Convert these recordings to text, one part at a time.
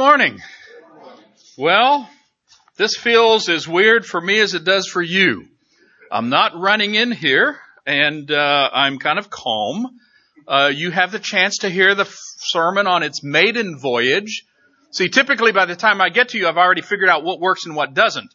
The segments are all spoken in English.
Morning. Well, this feels as weird for me as it does for you. I'm not running in here and uh, I'm kind of calm. Uh, you have the chance to hear the f- sermon on its maiden voyage. See, typically by the time I get to you, I've already figured out what works and what doesn't.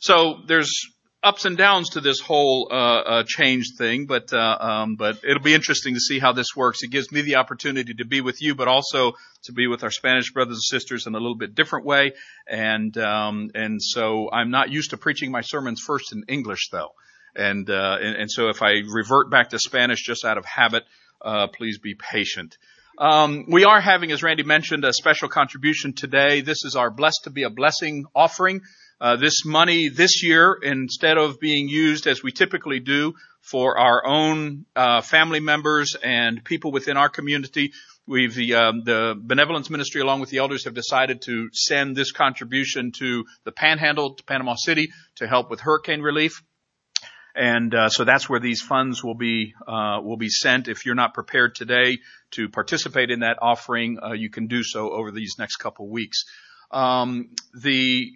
So there's ups and downs to this whole uh, uh, change thing, but uh, um, but it'll be interesting to see how this works. It gives me the opportunity to be with you, but also to be with our Spanish brothers and sisters in a little bit different way. And um, and so I'm not used to preaching my sermons first in English, though. And uh, and, and so if I revert back to Spanish just out of habit, uh, please be patient. Um, we are having, as Randy mentioned, a special contribution today. This is our Blessed to be a Blessing offering. Uh, this money this year, instead of being used as we typically do for our own uh, family members and people within our community, we've the, um, the benevolence ministry along with the elders have decided to send this contribution to the Panhandle, to Panama City, to help with hurricane relief. And uh, so that's where these funds will be uh, will be sent. If you're not prepared today to participate in that offering, uh, you can do so over these next couple weeks. Um, the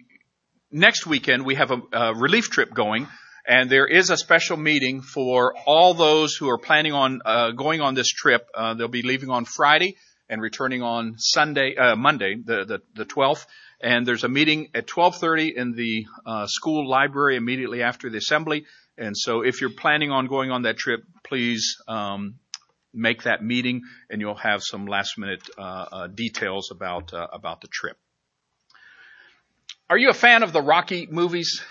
next weekend we have a, a, relief trip going, and there is a special meeting for all those who are planning on uh, going on this trip. Uh, they'll be leaving on Friday and returning on Sunday, uh, Monday, the, the, the 12th. And there's a meeting at 12:30 in the uh, school library immediately after the assembly. And so, if you're planning on going on that trip, please um, make that meeting, and you'll have some last-minute uh, uh, details about about the trip. Are you a fan of the Rocky movies?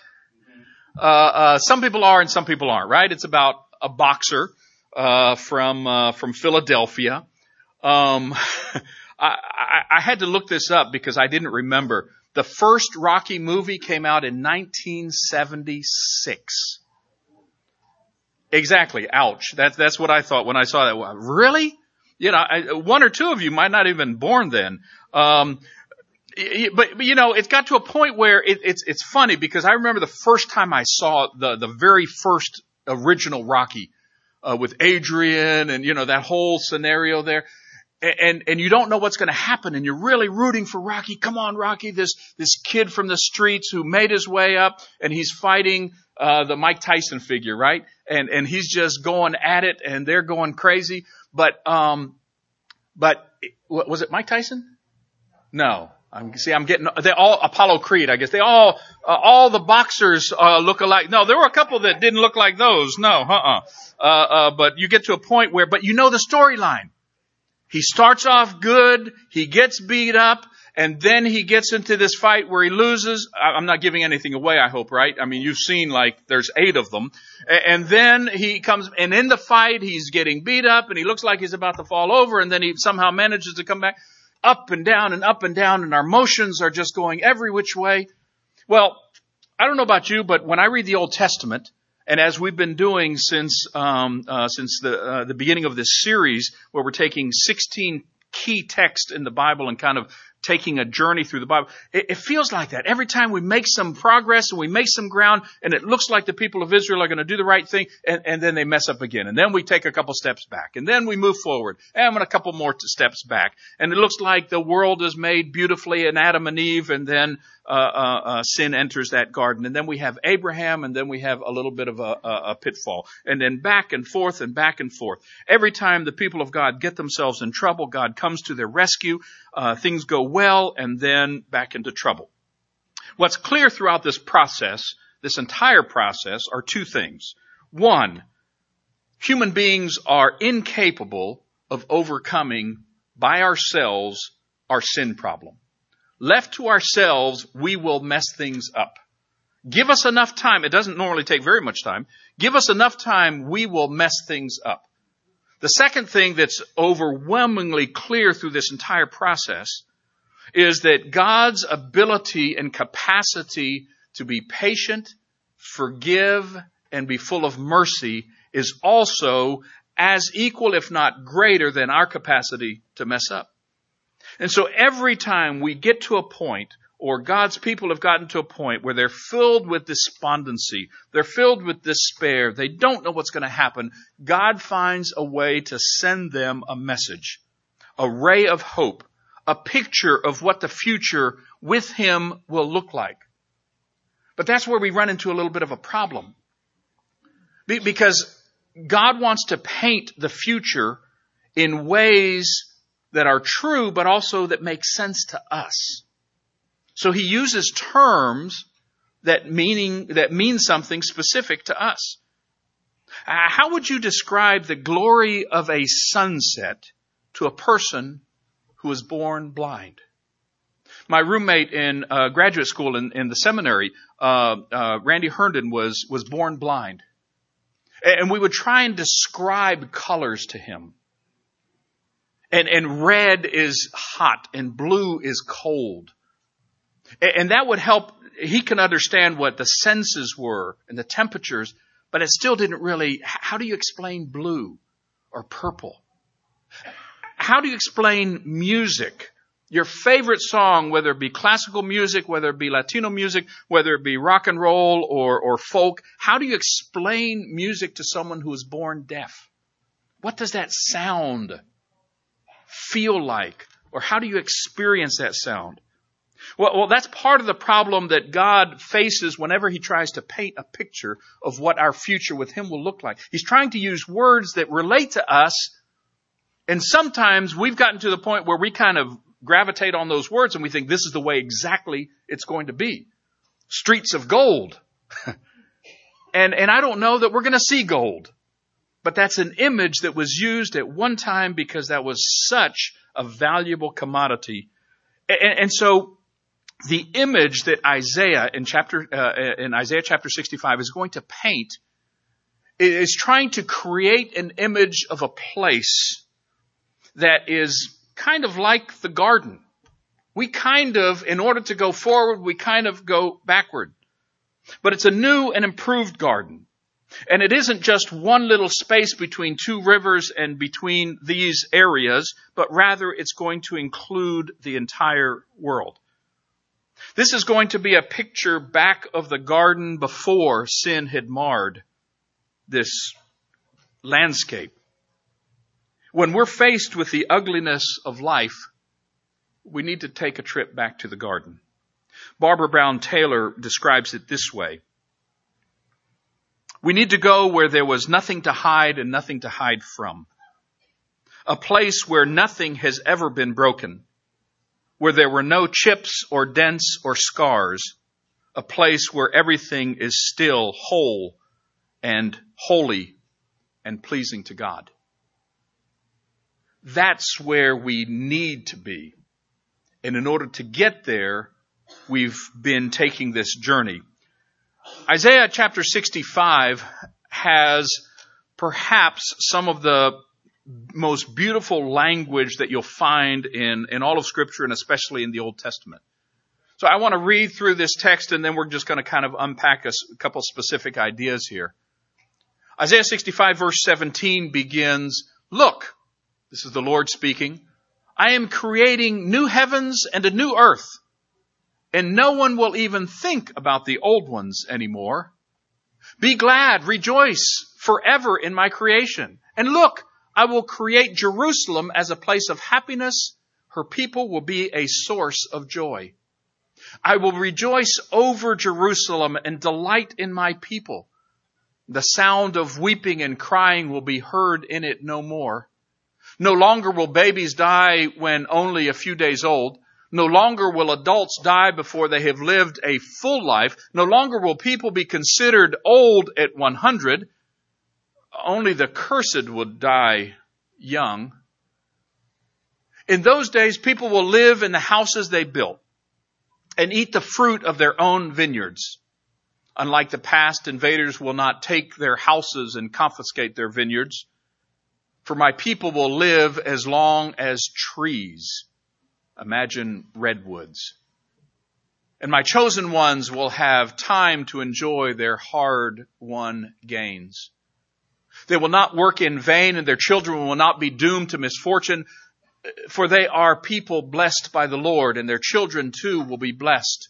Uh, uh, some people are and some people aren't, right? It's about a boxer uh, from uh, from Philadelphia. Um, I, I, I had to look this up because I didn't remember. The first Rocky movie came out in 1976. Exactly. Ouch. That's that's what I thought when I saw that. Really? You know, I, one or two of you might not even born then. Um, but, but you know, it's got to a point where it, it's it's funny because I remember the first time I saw the the very first original Rocky uh, with Adrian and you know that whole scenario there. And, and you don't know what's going to happen and you're really rooting for Rocky. Come on, Rocky, this, this kid from the streets who made his way up and he's fighting, uh, the Mike Tyson figure, right? And, and he's just going at it and they're going crazy. But, um, but was it Mike Tyson? No, I'm, see, I'm getting, they all, Apollo Creed, I guess. They all, uh, all the boxers, uh, look alike. No, there were a couple that didn't look like those. No, uh-uh. Uh, uh, but you get to a point where, but you know the storyline. He starts off good, he gets beat up, and then he gets into this fight where he loses. I'm not giving anything away, I hope, right? I mean, you've seen like there's eight of them. And then he comes, and in the fight, he's getting beat up, and he looks like he's about to fall over, and then he somehow manages to come back up and down and up and down and our motions are just going every which way. Well, I don't know about you, but when I read the Old Testament, and as we've been doing since um, uh, since the uh, the beginning of this series, where we're taking 16 key texts in the Bible and kind of taking a journey through the Bible. It, it, feels like that. Every time we make some progress and we make some ground and it looks like the people of Israel are going to do the right thing and, and then they mess up again. And then we take a couple steps back and then we move forward and a couple more steps back. And it looks like the world is made beautifully in Adam and Eve and then uh, uh, uh, sin enters that garden. And then we have Abraham, and then we have a little bit of a, a, pitfall. And then back and forth and back and forth. Every time the people of God get themselves in trouble, God comes to their rescue. Uh, things go well, and then back into trouble. What's clear throughout this process, this entire process, are two things. One, human beings are incapable of overcoming by ourselves our sin problem. Left to ourselves, we will mess things up. Give us enough time. It doesn't normally take very much time. Give us enough time, we will mess things up. The second thing that's overwhelmingly clear through this entire process is that God's ability and capacity to be patient, forgive, and be full of mercy is also as equal, if not greater, than our capacity to mess up. And so every time we get to a point, or God's people have gotten to a point where they're filled with despondency, they're filled with despair, they don't know what's going to happen, God finds a way to send them a message, a ray of hope, a picture of what the future with him will look like. But that's where we run into a little bit of a problem. Because God wants to paint the future in ways that are true, but also that make sense to us. So he uses terms that meaning, that mean something specific to us. Uh, how would you describe the glory of a sunset to a person who was born blind? My roommate in uh, graduate school in, in the seminary, uh, uh Randy Herndon, was was born blind, and we would try and describe colors to him. And and red is hot, and blue is cold, and that would help. He can understand what the senses were and the temperatures, but it still didn't really, how do you explain blue or purple? How do you explain music? Your favorite song, whether it be classical music, whether it be Latino music, whether it be rock and roll or, or folk, how do you explain music to someone who is born deaf? What does that sound feel like? Or how do you experience that sound? Well, well, that's part of the problem that God faces whenever He tries to paint a picture of what our future with Him will look like. He's trying to use words that relate to us, and sometimes we've gotten to the point where we kind of gravitate on those words and we think this is the way exactly it's going to be. Streets of gold. and, and I don't know that we're going to see gold. But that's an image that was used at one time because that was such a valuable commodity. And, and so the image that Isaiah in chapter uh, in Isaiah chapter 65 is going to paint is trying to create an image of a place that is kind of like the garden. We kind of, in order to go forward, we kind of go backward. But it's a new and improved garden. And it isn't just one little space between two rivers and between these areas, but rather it's going to include the entire world. This is going to be a picture back of the garden before sin had marred this landscape. When we're faced with the ugliness of life, we need to take a trip back to the garden. Barbara Brown Taylor describes it this way. We need to go where there was nothing to hide and nothing to hide from. A place where nothing has ever been broken where there were no chips or dents or scars, a place where everything is still whole and holy and pleasing to God. That's where we need to be. And in order to get there, we've been taking this journey. Isaiah chapter 65 has perhaps some of the most beautiful language that you'll find in, in all of scripture and especially in the Old Testament. So I want to read through this text and then we're just going to kind of unpack a, a couple specific ideas here. Isaiah 65 verse 17 begins, look, this is the Lord speaking, I am creating new heavens and a new earth, and no one will even think about the old ones anymore. Be glad, rejoice forever in my creation. And look, I will create Jerusalem as a place of happiness. Her people will be a source of joy. I will rejoice over Jerusalem and delight in my people. The sound of weeping and crying will be heard in it no more. No longer will babies die when only a few days old. No longer will adults die before they have lived a full life. No longer will people be considered old at 100 only the cursed would die young. In those days, people will live in the houses they built and eat the fruit of their own vineyards. Unlike the past, invaders will not take their houses and confiscate their vineyards. For my people will live as long as trees. Imagine redwoods. And my chosen ones will have time to enjoy their hard won gains. They will not work in vain and their children will not be doomed to misfortune, for they are people blessed by the Lord and their children too will be blessed.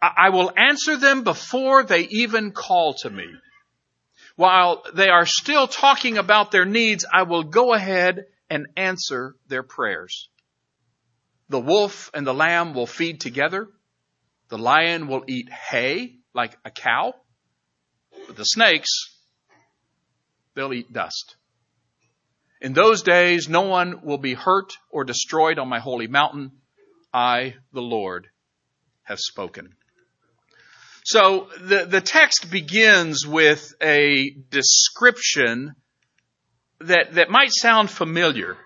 I will answer them before they even call to me. While they are still talking about their needs, I will go ahead and answer their prayers. The wolf and the lamb will feed together. The lion will eat hay like a cow. But the snakes, they'll eat dust. In those days, no one will be hurt or destroyed on my holy mountain. I, the Lord, have spoken. So the, the text begins with a description that, that might sound familiar.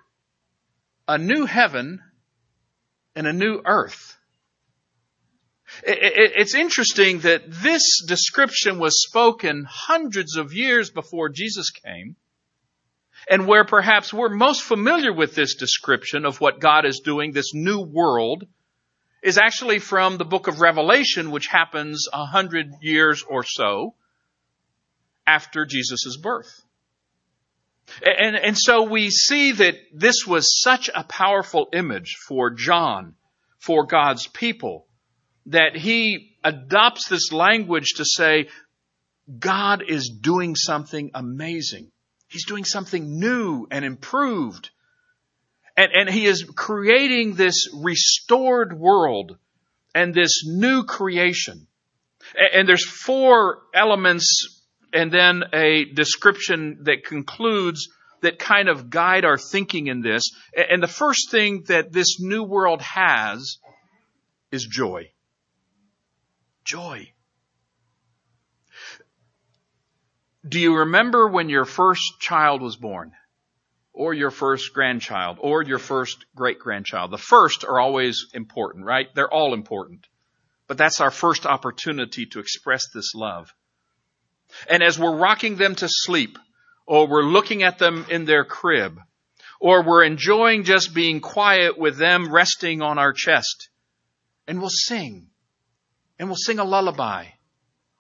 A new heaven and a new earth. It, it, it's interesting that this description was spoken hundreds of years before Jesus came and where perhaps we're most familiar with this description of what God is doing, this new world, is actually from the book of Revelation, which happens a hundred years or so after Jesus' birth. And, and so we see that this was such a powerful image for John, for God's people, that he adopts this language to say, God is doing something amazing. He's doing something new and improved. And, and he is creating this restored world and this new creation. And, and there's four elements and then a description that concludes that kind of guide our thinking in this. And the first thing that this new world has is joy. Joy. Do you remember when your first child was born? Or your first grandchild? Or your first great grandchild? The first are always important, right? They're all important. But that's our first opportunity to express this love. And as we're rocking them to sleep, or we're looking at them in their crib, or we're enjoying just being quiet with them resting on our chest, and we'll sing, and we'll sing a lullaby,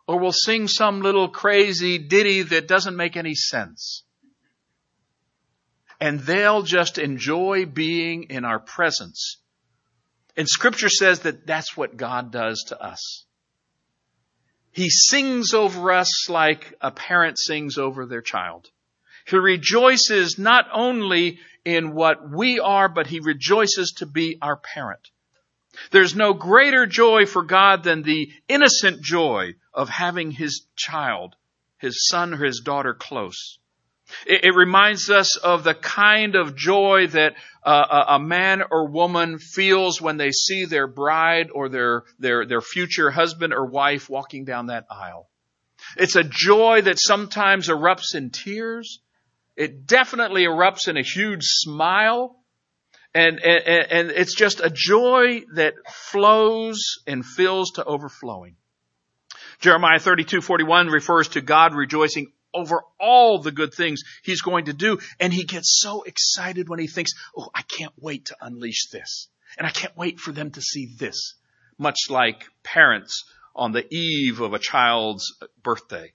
or we'll sing some little crazy ditty that doesn't make any sense. And they'll just enjoy being in our presence. And scripture says that that's what God does to us. He sings over us like a parent sings over their child. He rejoices not only in what we are, but he rejoices to be our parent. There's no greater joy for God than the innocent joy of having his child, his son or his daughter close. It, it reminds us of the kind of joy that uh, a man or woman feels when they see their bride or their, their, their future husband or wife walking down that aisle. It's a joy that sometimes erupts in tears. It definitely erupts in a huge smile. And, and, and it's just a joy that flows and fills to overflowing. Jeremiah 32:41 refers to God rejoicing over all the good things he's going to do. And he gets so excited when he thinks, oh, I can't wait to unleash this. And I can't wait for them to see this. Much like parents on the eve of a child's birthday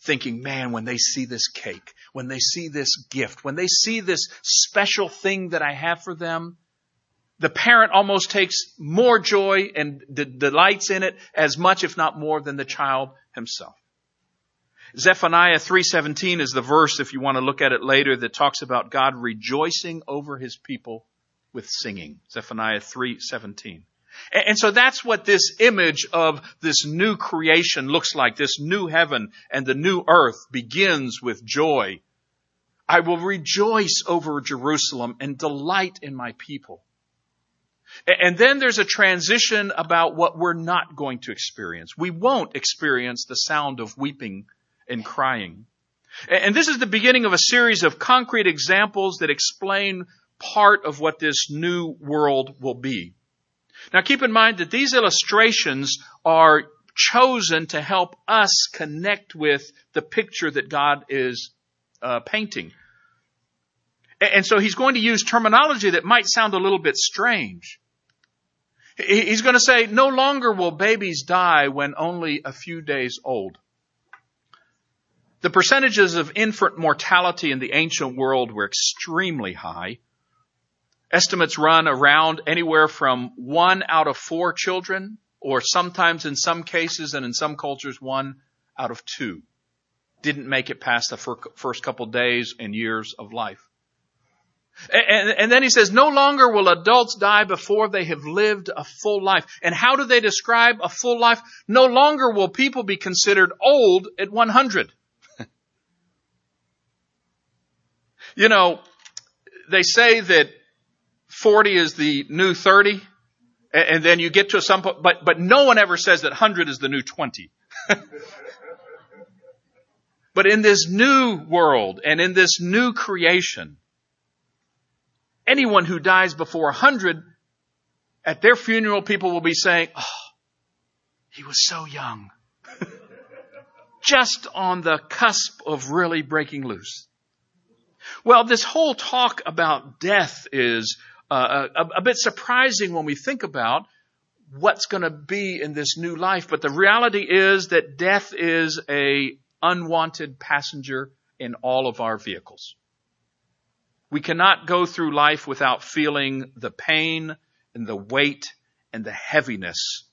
thinking, man, when they see this cake, when they see this gift, when they see this special thing that I have for them, the parent almost takes more joy and d- delights in it as much, if not more, than the child himself. Zephaniah 3:17 is the verse if you want to look at it later that talks about God rejoicing over his people with singing. Zephaniah 3:17. And so that's what this image of this new creation looks like. This new heaven and the new earth begins with joy. I will rejoice over Jerusalem and delight in my people. And then there's a transition about what we're not going to experience. We won't experience the sound of weeping and crying. And this is the beginning of a series of concrete examples that explain part of what this new world will be. Now keep in mind that these illustrations are chosen to help us connect with the picture that God is uh, painting. And so he's going to use terminology that might sound a little bit strange. He's going to say, no longer will babies die when only a few days old. The percentages of infant mortality in the ancient world were extremely high. Estimates run around anywhere from one out of four children, or sometimes in some cases and in some cultures, one out of two didn't make it past the first couple days and years of life. And, and, then he says, no longer will adults die before they have lived a full life. And how do they describe a full life? No longer will people be considered old at 100. You know, they say that 40 is the new 30, and then you get to some point, but, but no one ever says that 100 is the new 20. but in this new world and in this new creation, anyone who dies before 100, at their funeral, people will be saying, oh, he was so young. Just on the cusp of really breaking loose. Well, this whole talk about death is uh, a, a bit surprising when we think about what's going to be in this new life. But the reality is that death is a unwanted passenger in all of our vehicles. We cannot go through life without feeling the pain and the weight and the heaviness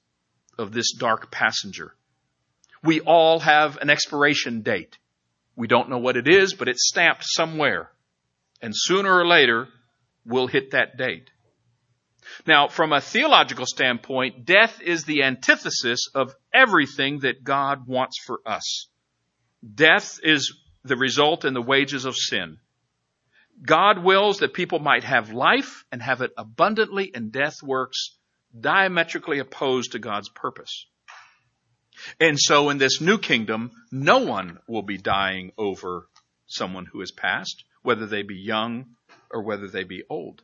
of this dark passenger. We all have an expiration date. We don't know what it is, but it's stamped somewhere. And sooner or later, we'll hit that date. Now, from a theological standpoint, death is the antithesis of everything that God wants for us. Death is the result and the wages of sin. God wills that people might have life and have it abundantly, and death works diametrically opposed to God's purpose. And so in this new kingdom, no one will be dying over someone who has passed, whether they be young or whether they be old.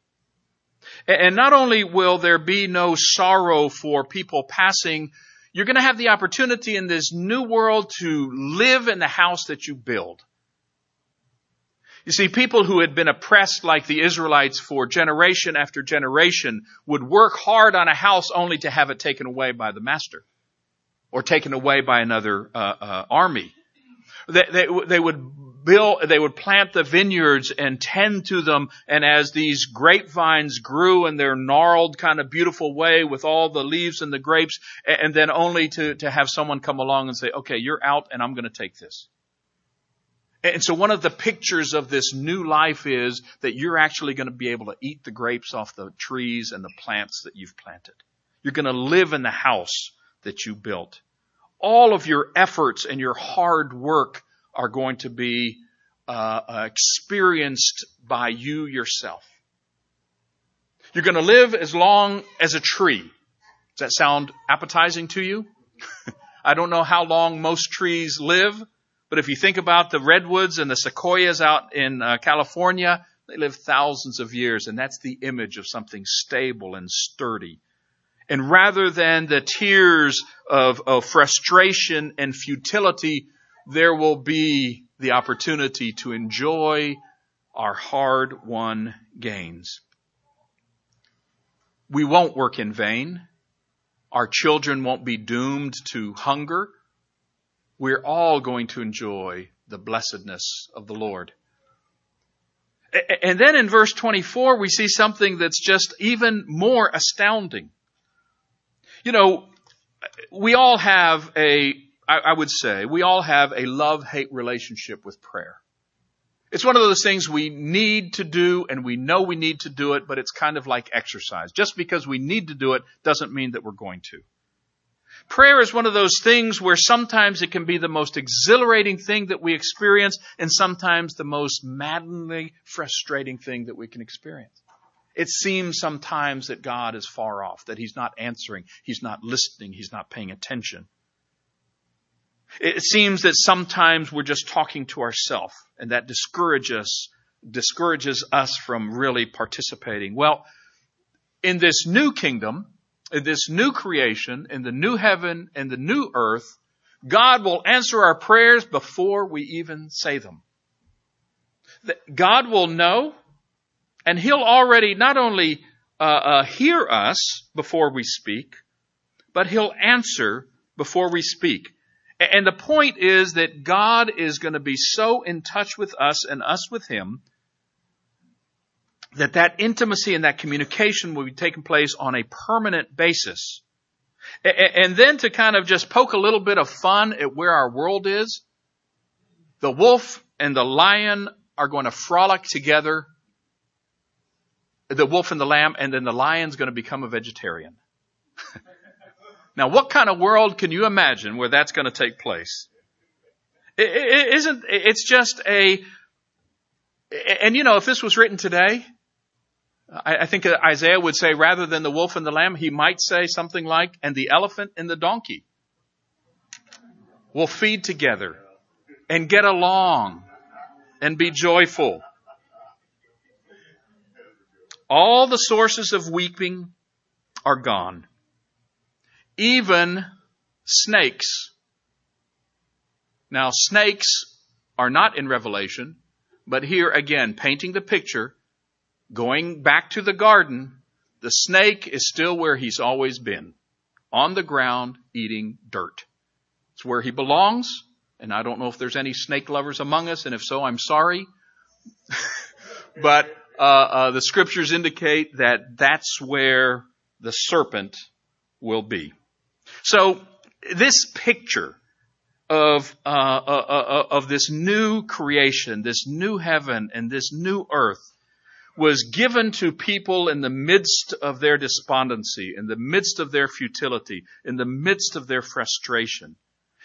And not only will there be no sorrow for people passing, you're going to have the opportunity in this new world to live in the house that you build. You see, people who had been oppressed like the Israelites for generation after generation would work hard on a house only to have it taken away by the master or taken away by another uh, uh, army. They, they, they would build, they would plant the vineyards and tend to them. And as these grapevines grew in their gnarled kind of beautiful way with all the leaves and the grapes, and then only to, to have someone come along and say, okay, you're out and I'm going to take this. And so one of the pictures of this new life is that you're actually going to be able to eat the grapes off the trees and the plants that you've planted. You're going to live in the house that you built. All of your efforts and your hard work are going to be uh, uh experienced by you yourself. You're going to live as long as a tree. Does that sound appetizing to you? I don't know how long most trees live. But if you think about the redwoods and the sequoias out in uh, California, they live thousands of years, and that's the image of something stable and sturdy. And rather than the tears of, of frustration and futility, there will be the opportunity to enjoy our hard won gains. We won't work in vain. Our children won't be doomed to hunger we're all going to enjoy the blessedness of the Lord. And then in verse 24, we see something that's just even more astounding. You know, we all have a, I would say, we all have a love-hate relationship with prayer. It's one of those things we need to do and we know we need to do it, but it's kind of like exercise. Just because we need to do it doesn't mean that we're going to. Prayer is one of those things where sometimes it can be the most exhilarating thing that we experience and sometimes the most maddeningly frustrating thing that we can experience. It seems sometimes that God is far off, that He's not answering, He's not listening, He's not paying attention. It seems that sometimes we're just talking to ourselves and that discourages, discourages us from really participating. Well, in this new kingdom, in this new creation, in the new heaven and the new earth, God will answer our prayers before we even say them. God will know, and He'll already not only uh, uh, hear us before we speak, but He'll answer before we speak. And the point is that God is going to be so in touch with us and us with Him that that intimacy and that communication will be taking place on a permanent basis. And then to kind of just poke a little bit of fun at where our world is, the wolf and the lion are going to frolic together the wolf and the lamb, and then the lion's going to become a vegetarian. now, what kind of world can you imagine where that's going to take place? It, isn't, it's just a, and you know, if this was written today, I think Isaiah would say rather than the wolf and the lamb, he might say something like, and the elephant and the donkey will feed together and get along and be joyful. All the sources of weeping are gone. Even snakes. Now, snakes are not in Revelation, but here again, painting the picture, going back to the garden, the snake is still where he's always been. On the ground, eating dirt. It's where he belongs, and I don't know if there's any snake lovers among us, and if so, I'm sorry. but uh, uh, the scriptures indicate that that's where the serpent will be. So this picture of uh, uh, uh, uh, of this new creation, this new heaven, and this new earth was given to people in the midst of their despondency, in the midst of their futility, in the midst of their frustration.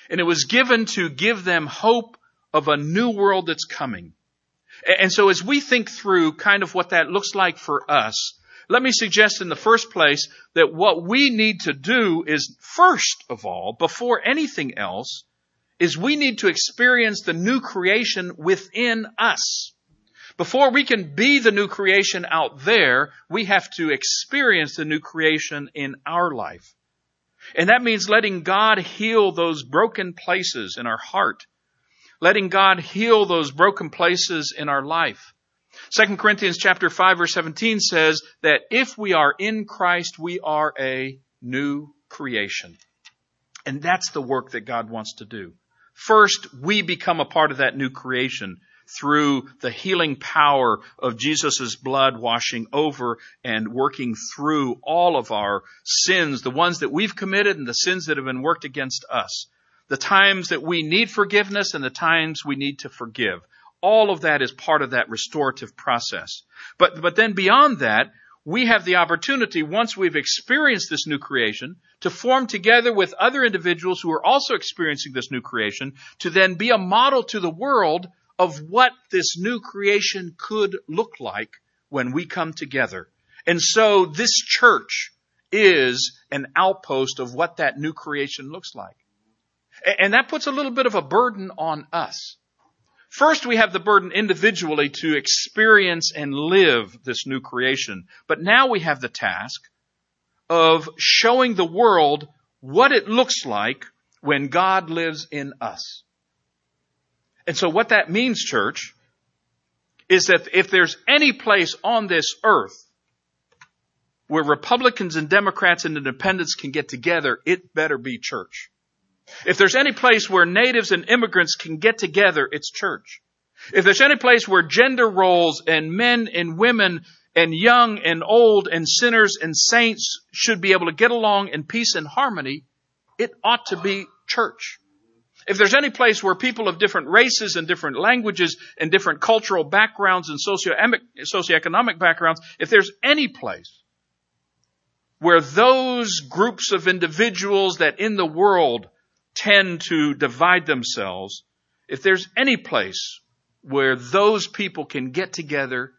And it was given to give them hope of a new world that's coming. And so as we think through kind of what that looks like for us, let me suggest in the first place that what we need to do is first of all, before anything else, is we need to experience the new creation within us. Before we can be the new creation out there, we have to experience the new creation in our life. And that means letting God heal those broken places in our heart letting God heal those broken places in our life. 2 Corinthians chapter 5 verse 17 says that if we are in Christ, we are a new creation. And that's the work that God wants to do. First, we become a part of that new creation through the healing power of Jesus' blood washing over and working through all of our sins, the ones that we've committed and the sins that have been worked against us the times that we need forgiveness and the times we need to forgive. All of that is part of that restorative process. But, but then beyond that, we have the opportunity, once we've experienced this new creation, to form together with other individuals who are also experiencing this new creation, to then be a model to the world of what this new creation could look like when we come together. And so this church is an outpost of what that new creation looks like. And that puts a little bit of a burden on us. First, we have the burden individually to experience and live this new creation. But now we have the task of showing the world what it looks like when God lives in us. And so what that means, church, is that if there's any place on this earth where Republicans and Democrats and independents can get together, it better be church. If there's any place where natives and immigrants can get together, it's church. If there's any place where gender roles and men and women and young and old and sinners and saints should be able to get along in peace and harmony, it ought to be church. If there's any place where people of different races and different languages and different cultural backgrounds and socioeconomic backgrounds, if there's any place where those groups of individuals that in the world tend to divide themselves, if there's any place where those people can get together,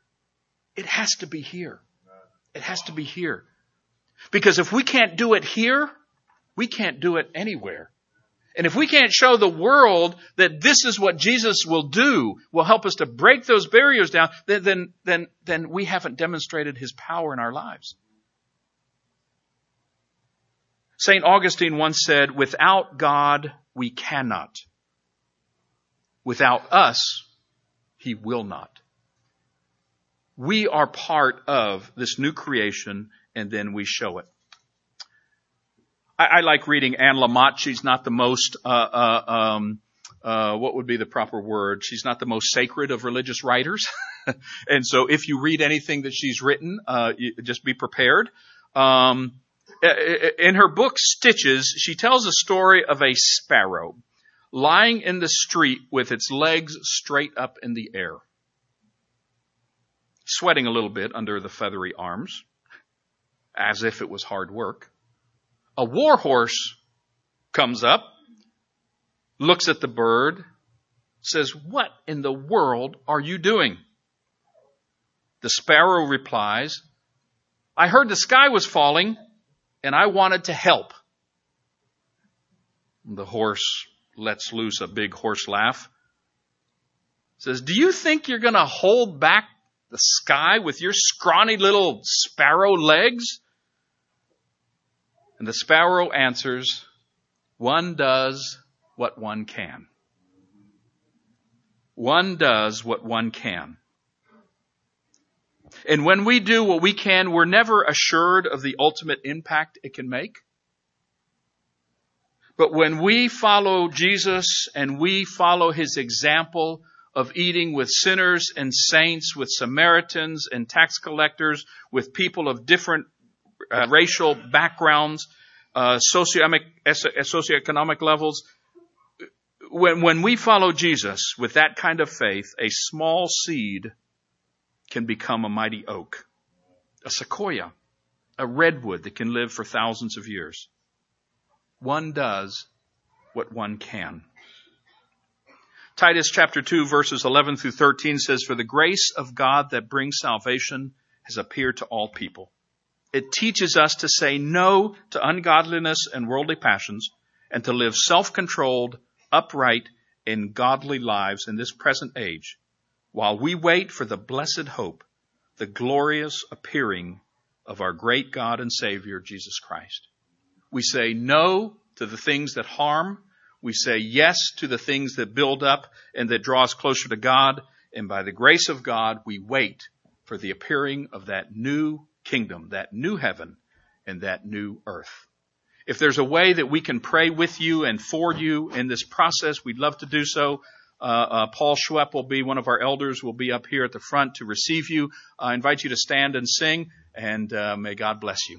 it has to be here. It has to be here. Because if we can't do it here, we can't do it anywhere. And if we can't show the world that this is what Jesus will do, will help us to break those barriers down, then, then, then, we haven't demonstrated His power in our lives. St. Augustine once said, without God, we cannot. Without us, He will not. We are part of this new creation and then we show it. I, I like reading Anne Lamott. She's not the most, uh, uh, um, uh, what would be the proper word? She's not the most sacred of religious writers. and so if you read anything that she's written, uh, just be prepared. Um, Uh, in her book Stitches, she tells a story of a sparrow lying in the street with its legs straight up in the air. sweating a little bit under the feathery arms, as if it was hard work. A war horse comes up, looks at the bird, says, What in the world are you doing? The sparrow replies, I heard the sky was falling and I wanted to help. The horse lets loose a big horse laugh. Says, Do you think you're going to hold back the sky with your scrawny little sparrow legs? And the sparrow answers, One does what one can. One does what one can. And when we do what we can, we're never assured of the ultimate impact it can make. But when we follow Jesus and we follow his example of eating with sinners and saints, with Samaritans and tax collectors, with people of different uh, racial backgrounds, uh, socioeconomic, socioeconomic levels, when, when we follow Jesus with that kind of faith, a small seed can become a mighty oak, a sequoia, a redwood that can live for thousands of years. One does what one can. Titus chapter 2 verses 11 through 13 says, For the grace of God that brings salvation has appeared to all people. It teaches us to say no to ungodliness and worldly passions and to live self-controlled, upright, and godly lives in this present age while we wait for the blessed hope, the glorious appearing of our great God and Savior, Jesus Christ. We say no to the things that harm. We say yes to the things that build up and that draw us closer to God. And by the grace of God, we wait for the appearing of that new kingdom, that new heaven, and that new earth. If there's a way that we can pray with you and for you in this process, we'd love to do so. Uh, uh, Paul Schwepp will be one of our elders, will be up here at the front to receive you. I invite you to stand and sing, and uh, may God bless you.